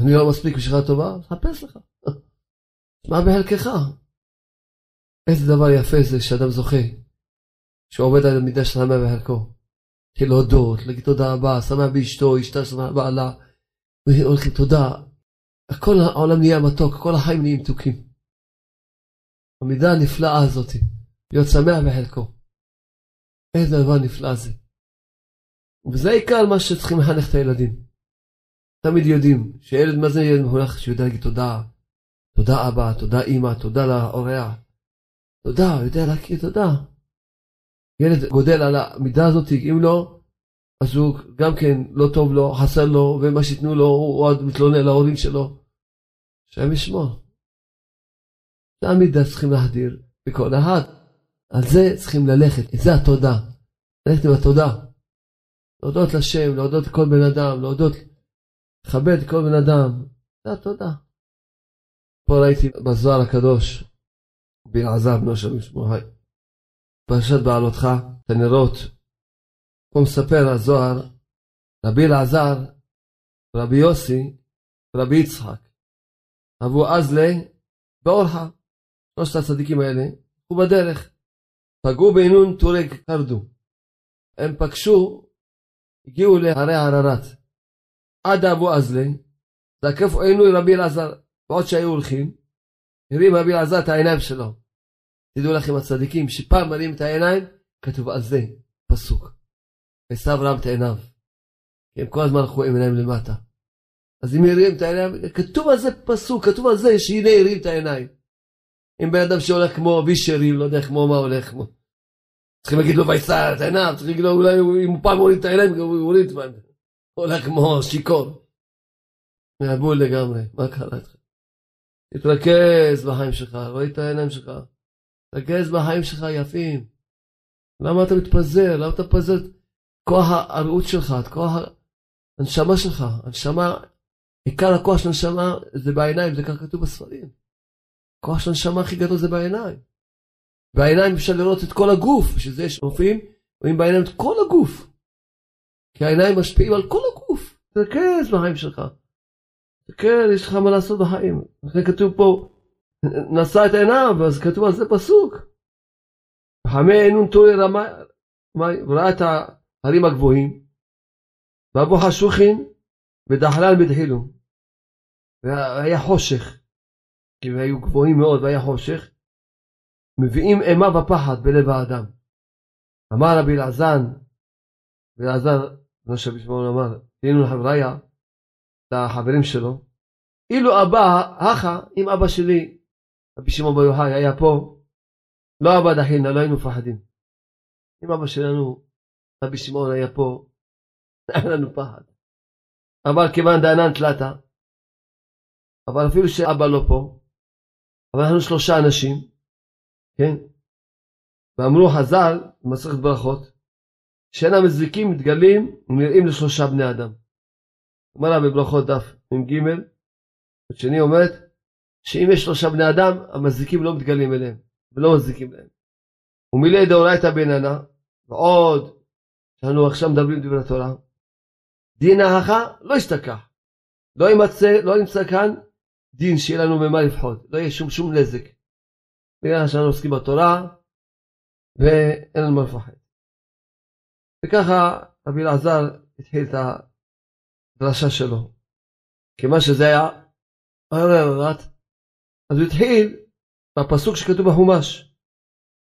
אני לא מספיק בשבילך טובה? חפש לך. מה בחלקך? איזה דבר יפה זה שאדם זוכה, שהוא עובד על המידה של רמה בחלקו. של להודות, להגיד תודה רבה, שמח באשתו, אשתה שמח בעלה, הולכים תודה. כל העולם נהיה מתוק, כל החיים נהיים מתוקים. המידה הנפלאה הזאת, להיות שמח בחלקו. איזה דבר נפלא זה. וזה העיקר מה שצריכים לחנך את הילדים. תמיד יודעים שילד, מה זה ילד מחונך? שיודע להגיד תודה, תודה אבא, תודה אמא, תודה לאורח. תודה, יודע להכיר תודה. ילד גודל על המידה הזאת, אם לא, אז הוא גם כן לא טוב לו, חסר לו, ומה שייתנו לו, הוא עוד מתלונן להורים שלו. השם ישמור. זה המידה צריכים להחדיר בכל אחד. על זה צריכים ללכת, זה התודה. ללכת עם התודה. להודות לשם, להודות לכל בן אדם, להודות, לכבד כל בן אדם. זה התודה. פה ראיתי בזוהר הקדוש, בלעזר בנו של משמורי. פרשת בעלותך, את הנרות. פה מספר הזוהר, רבי אלעזר, רבי יוסי, רבי יצחק. אבו עזלה באורחה. שלושת הצדיקים האלה, הוא בדרך. פגעו בעינון טורג קרדו. הם פגשו, הגיעו להרי ערערת. עד אבו עזלה, תקף עינוי רבי אלעזר, בעוד שהיו הולכים, הרים רבי אלעזר את העיניים שלו. תדעו לכם הצדיקים, שפעם מרים את העיניים, כתוב על זה פסוק. עשיו רם את עיניו. הם כל הזמן הלכו עם עיניים למטה. אז אם הרים את העיניים, כתוב על זה פסוק, כתוב על זה שהנה הרים את העיניים. אם בן אדם שהולך כמו וישרים, לא יודע כמו מה הולך, כמו... צריכים להגיד לו ויסע את העיניים, צריכים להגיד לו אולי אם הוא פעם הוריד את העיניים, הוא הוריד את העיניים. הולך כמו שיכור. מהבול לגמרי, מה קרה איתך? תתרכז בחיים שלך, רואה את העיניים שלך. תתרכז בחיים שלך יפים. למה אתה מתפזר? למה אתה מתפזר את כוח הרעות שלך, את כוח הנשמה שלך? הנשמה, עיקר הכוח של הנשמה זה בעיניים, זה ככה כתוב בספרים. הכוח של הנשמה הכי גדול זה בעיניים. בעיניים אפשר לראות את כל הגוף, שזה יש רופאים, רואים בעיניים את כל הגוף. כי העיניים משפיעים על כל הגוף. תתרכז בחיים שלך. כן, יש לך מה לעשות בחיים. לכן כתוב פה, נשא את עיניו, אז כתוב על זה פסוק. חמי עינון טורי רמי, ראה את ההרים הגבוהים, ואבו חשוכין ודחלן בדחילו. והיה חושך, כי היו גבוהים מאוד והיה חושך, מביאים אימה ופחד בלב האדם. אמר רבי אלעזן, ואלעזר, כמו שרבי שמעון אמר, תהיינו לחבריה, לחברים שלו, אילו אבא, הכה, אם אבא שלי, רבי שמעון בר יוחאי, היה פה, לא אבא דחינה, לא היינו מפחדים. אם אבא שלנו, רבי שמעון היה פה, [LAUGHS] היה לנו פחד. אבל כיוון דענן תלתה, אבל אפילו שאבא לא פה, אבל אנחנו שלושה אנשים, כן? ואמרו חז"ל, במסכת ברכות, שאין המזיקים מתגלים ונראים לשלושה בני אדם. אומר לה בברכות דף מ"ג, השני אומרת שאם יש שלושה בני אדם, המזיקים לא מתגלים אליהם ולא מזיקים להם. ומילי דאורייתא בעיננה, ועוד, שאנו עכשיו מדברים דברי התורה, דין ההכה לא ישתכח. לא ימצא, לא נמצא כאן דין שיהיה לנו ממה לפחות, לא יהיה שום שום נזק. בגלל שאנחנו עוסקים בתורה ואין לנו מה לפחד. וככה רבי אלעזר התחיל את הדרשה שלו. כיוון שזה היה הררת, אז הוא התחיל בפסוק שכתוב בחומש.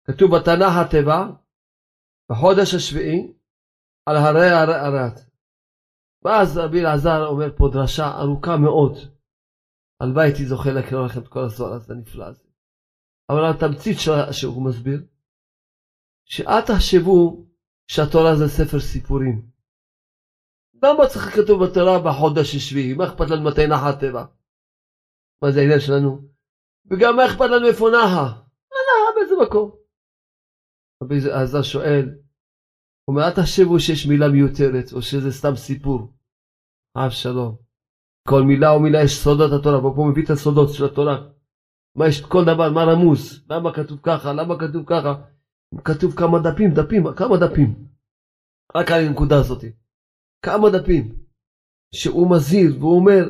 כתוב בתנ"ך התיבה, בחודש השביעי, על הרי הרעת. ואז רבי אלעזר אומר פה דרשה ארוכה מאוד. הלוואי הייתי זוכה לקרוא לכם את כל הזה הנפלא הזה. אבל התמצית שהוא מסביר, שאל תחשבו שהתורה זה ספר סיפורים. למה צריך לכתוב בתורה בחודש השביעי? מה אכפת לנו מתי נחה הטבע? מה זה העניין שלנו? וגם מה אכפת לנו איפה נחה? מה נחה באיזה מקום? רבי עזר שואל, הוא אומר, אל תחשבו שיש מילה מיותרת, או שזה סתם סיפור. אב שלום. כל מילה או מילה יש סודות התורה, ופה מביא את הסודות של התורה. מה יש כל דבר, מה רמוז, למה כתוב ככה, למה כתוב ככה. כתוב כמה דפים, דפים, כמה דפים. רק על הנקודה הזאת. כמה דפים. שהוא מזהיר והוא אומר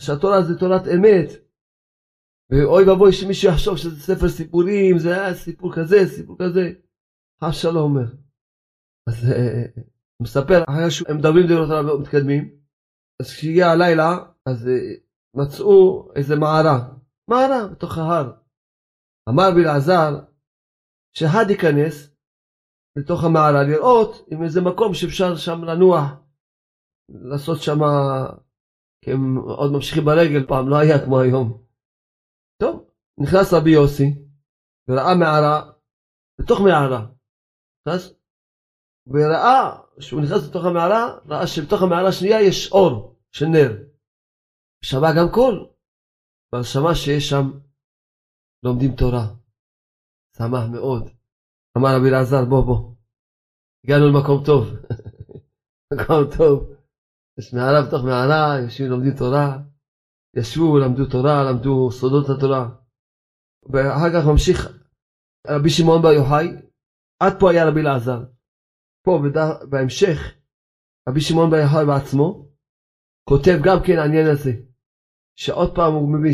שהתורה זה תורת אמת. ואוי ואבוי שמישהו יחשוב שזה ספר סיפורים, זה היה סיפור כזה, סיפור כזה. אף שלום אומר. אז uh, מספר, אחרי שהם מדברים דברי תורה ומתקדמים, אז כשהגיע הלילה, אז מצאו איזה מערה, מערה בתוך ההר. אמר בלעזר, שהד ייכנס לתוך המערה לראות אם איזה מקום שאפשר שם לנוח, לעשות שם, כי הם עוד ממשיכים ברגל, פעם לא היה כמו היום. טוב, נכנס רבי יוסי וראה מערה, בתוך מערה, נכנס וראה, כשהוא נכנס לתוך המערה, ראה שבתוך המערה השנייה יש אור של נר. שמע גם קול, אבל שמע שיש שם לומדים תורה. שמח מאוד. אמר רבי אלעזר, בוא בוא, הגענו למקום טוב. [LAUGHS] מקום טוב. יש מערה בתוך מערה, יושבים לומדים תורה, ישבו, למדו תורה, למדו סודות התורה. ואחר כך ממשיך רבי שמעון בר יוחאי, עד פה היה רבי אלעזר. פה בהמשך, רבי שמעון בר יוחאי בעצמו, כותב גם כן העניין הזה, שעוד פעם הוא מבין,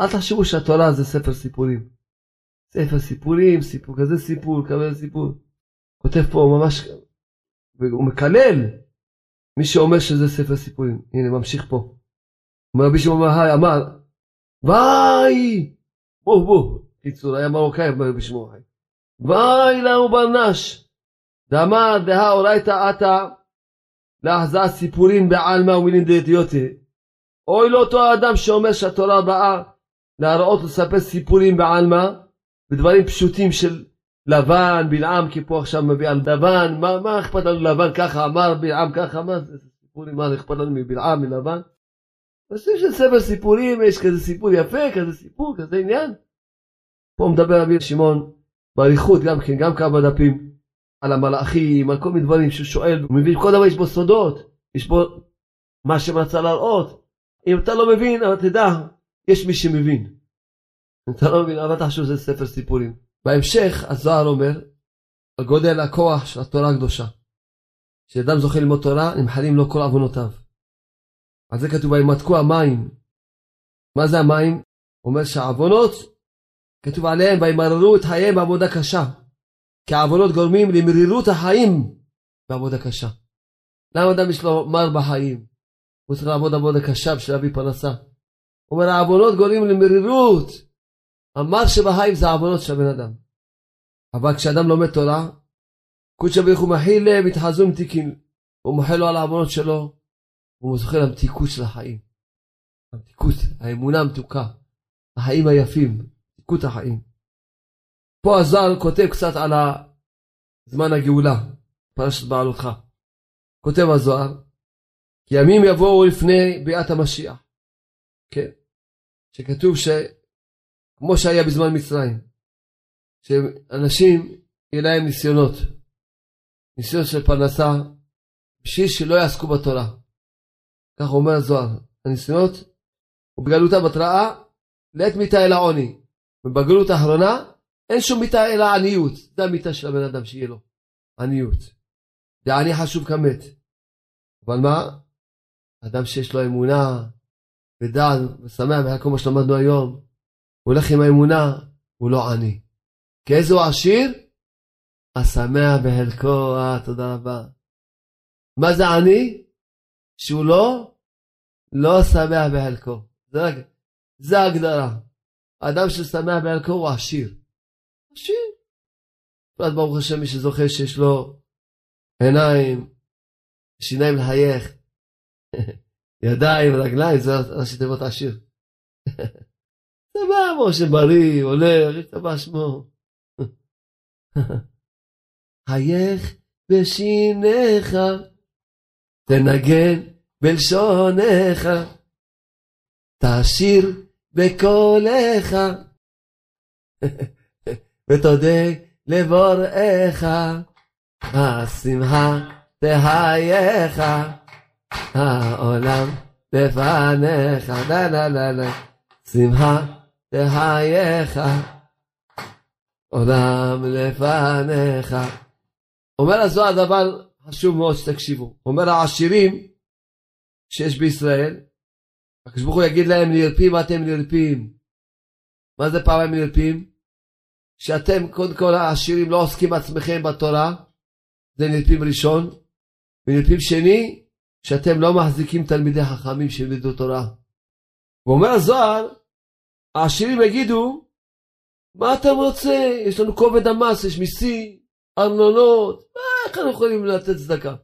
אל תחשבו שהתורה זה ספר סיפורים. ספר סיפורים, סיפור כזה סיפור, כזה סיפור. כותב פה ממש, והוא מקלל מי שאומר שזה ספר סיפורים. הנה, ממשיך פה. אומר רבי שמעון אמר, וואי, בוא בוא, קיצור, היה מרוקאי רבי שמעון וואי לנו ברנש, דאמר דהא אורייתא עתה להחזאת סיפורים בעלמא ומילים דאתיוטי. אוי לאותו האדם שאומר שהתורה באה להראות לספר סיפורים בעלמא בדברים פשוטים של לבן, בלעם, כי פה עכשיו מביא על לבן, מה, מה אכפת לנו לבן ככה, אמר בלעם ככה, מה זה סיפורים, מה אכפת לנו מבלעם, מלבן? עושים של ספר סיפורים, יש כזה סיפור יפה, כזה סיפור, כזה עניין. פה מדבר רבי שמעון באריכות גם כן, גם כמה דפים, על המלאכים, על כל מיני דברים שהוא שואל, הוא מבין, כל דבר יש בו סודות, יש בו מה שרצה להראות. אם אתה לא מבין, אבל תדע, יש מי שמבין. אתה לא מבין, אבל תחשוב שזה ספר סיפורים. בהמשך, הזוהר אומר, על גודל הכוח של התורה הקדושה. כשאדם זוכה ללמוד תורה, נמחלים לו כל עוונותיו. על זה כתוב, וימתקו המים. מה זה המים? אומר שהעוונות, כתוב עליהם, וימררו את חייהם בעבודה קשה. כי העוונות גורמים למרירות החיים בעבודה קשה. למה אדם יש לו מר בחיים? הוא צריך לעבוד עבודה קשה בשביל להביא פרנסה. הוא אומר, העוונות גורמים למרירות. המר שבחיים זה העוונות של הבן אדם. אבל כשאדם לומד תורה, קודשא ברוך הוא מכיל לב, התחזו מתיקין. הוא מוחל לו על העוונות שלו, הוא זוכר למתיקות של החיים. המתיקות, האמונה המתוקה, החיים היפים, מתיקות החיים. פה הז"ל כותב קצת על זמן הגאולה, פרשת בעלותך. כותב הזוהר, כי ימים יבואו לפני ביאת המשיח. כן, שכתוב שכמו שהיה בזמן מצרים, שאנשים יהיה להם ניסיונות, ניסיון של פרנסה, בשביל שלא יעסקו בתורה. כך אומר הזוהר, הניסיונות ובגלותה בתראה לעת מיתה אל העוני. בבגרות האחרונה אין שום מיתה אלא עניות. זה המיתה של הבן אדם שיהיה לו, עניות. ועני חשוב כמת. אבל מה? אדם שיש לו אמונה ודעת ושמח בכל כל מה שלמדנו היום, הוא הולך עם האמונה, הוא לא עני. כי איזה הוא עשיר? השמח בחלקו, אה, תודה רבה. מה זה עני? שהוא לא, לא שמח בחלקו. זה, זה ההגדרה. אדם ששמח בחלקו הוא עשיר. עשיר. ואז ברוך השם מי שזוכה שיש לו עיניים, שיניים לחייך, [LAUGHS] ידיים, רגליים, זה ראשי תיבות עשיר. סבבה, משה בריא, הולך, ישתבח שמו. חייך בשיניך, תנגן בלשונך, תשיר בקולך, ותודה לבוראך, השמחה תהייך, העולם לפניך, לה לה לה לה, שמחה תהייך, עולם לפניך. אומר הזוהר דבר חשוב מאוד שתקשיבו. אומר העשירים שיש בישראל, הקדוש ברוך הוא יגיד להם נרפים אתם נרפים. מה זה פעמיים נרפים? שאתם קודם כל העשירים לא עוסקים בעצמכם בתורה, זה נרפים ראשון, ונרפים שני, שאתם לא מחזיקים תלמידי חכמים שילמדו תורה. ואומר הזוהר, העשירים יגידו, מה אתה רוצה? יש לנו כובד המס, יש מיסים, ארנונות, מה, איך אנחנו יכולים לתת צדקה?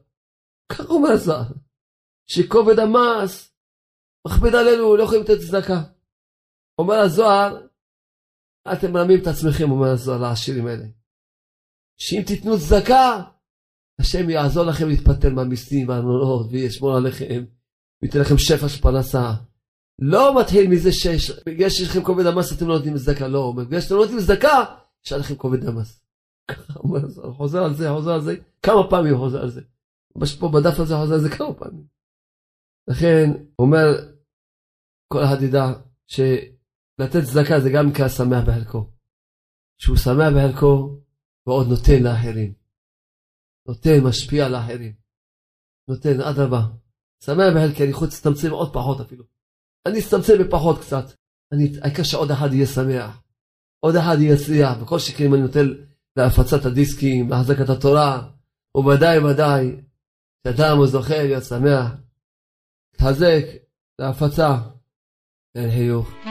ככה אומר הזוהר, שכובד המס מכביד עלינו, לא יכולים לתת צדקה. אומר הזוהר, אתם מרמים את עצמכם, אומר הזוהר לעשירים האלה. שאם תיתנו צדקה, השם יעזור לכם להתפטר מהמיסים והארנונות וישמור עליכם וייתן לכם שפע של פרנסה. לא מתחיל מזה שיש, בגלל שיש לכם כובד המס אתם לא נותנים צדקה, לא, בגלל שאתם לא נותנים צדקה, יש עליכם כובד המס. [LAUGHS] חוזר על זה, חוזר על זה, כמה פעמים חוזר על זה. פה בדף הזה חוזר על זה כמה פעמים. לכן, אומר כל אחד ידע שלתת צדקה זה גם נקרא שמח בחלקו. שהוא שמח בחלקו ועוד נותן לאחרים. נותן, משפיע על האחרים. נותן, אדרבה. שמח בחלקי, אני יכול להצטמצם עוד פחות אפילו. אני אצטמצם בפחות קצת. אני, העיקר שעוד אחד יהיה שמח. עוד אחד יצליח, וכל שכן אם אני נותן להפצת הדיסקים, להחזקת התורה, וודאי ודאי שאדם הוא זוכה להיות שמח, להתחזק, להפצה, אין חיוך.